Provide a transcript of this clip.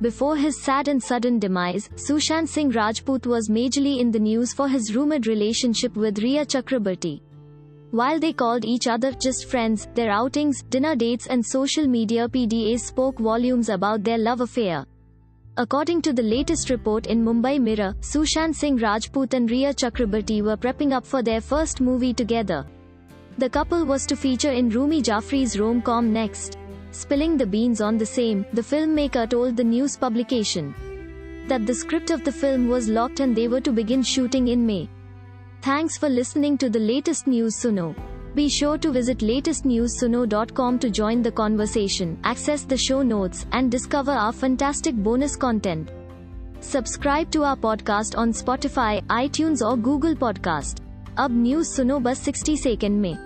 Before his sad and sudden demise, Sushant Singh Rajput was majorly in the news for his rumored relationship with Rhea Chakraborty. While they called each other just friends, their outings, dinner dates, and social media PDAs spoke volumes about their love affair. According to the latest report in Mumbai Mirror, Sushant Singh Rajput and Rhea Chakraborty were prepping up for their first movie together. The couple was to feature in Rumy Jafry's rom-com Next. Spilling the beans on the same, the filmmaker told the news publication that the script of the film was locked and they were to begin shooting in May. Thanks for listening to the latest news Suno. Be sure to visit latestnewsuno.com to join the conversation, access the show notes, and discover our fantastic bonus content. Subscribe to our podcast on Spotify, iTunes or Google Podcast. अब news सुनो बस 60 second में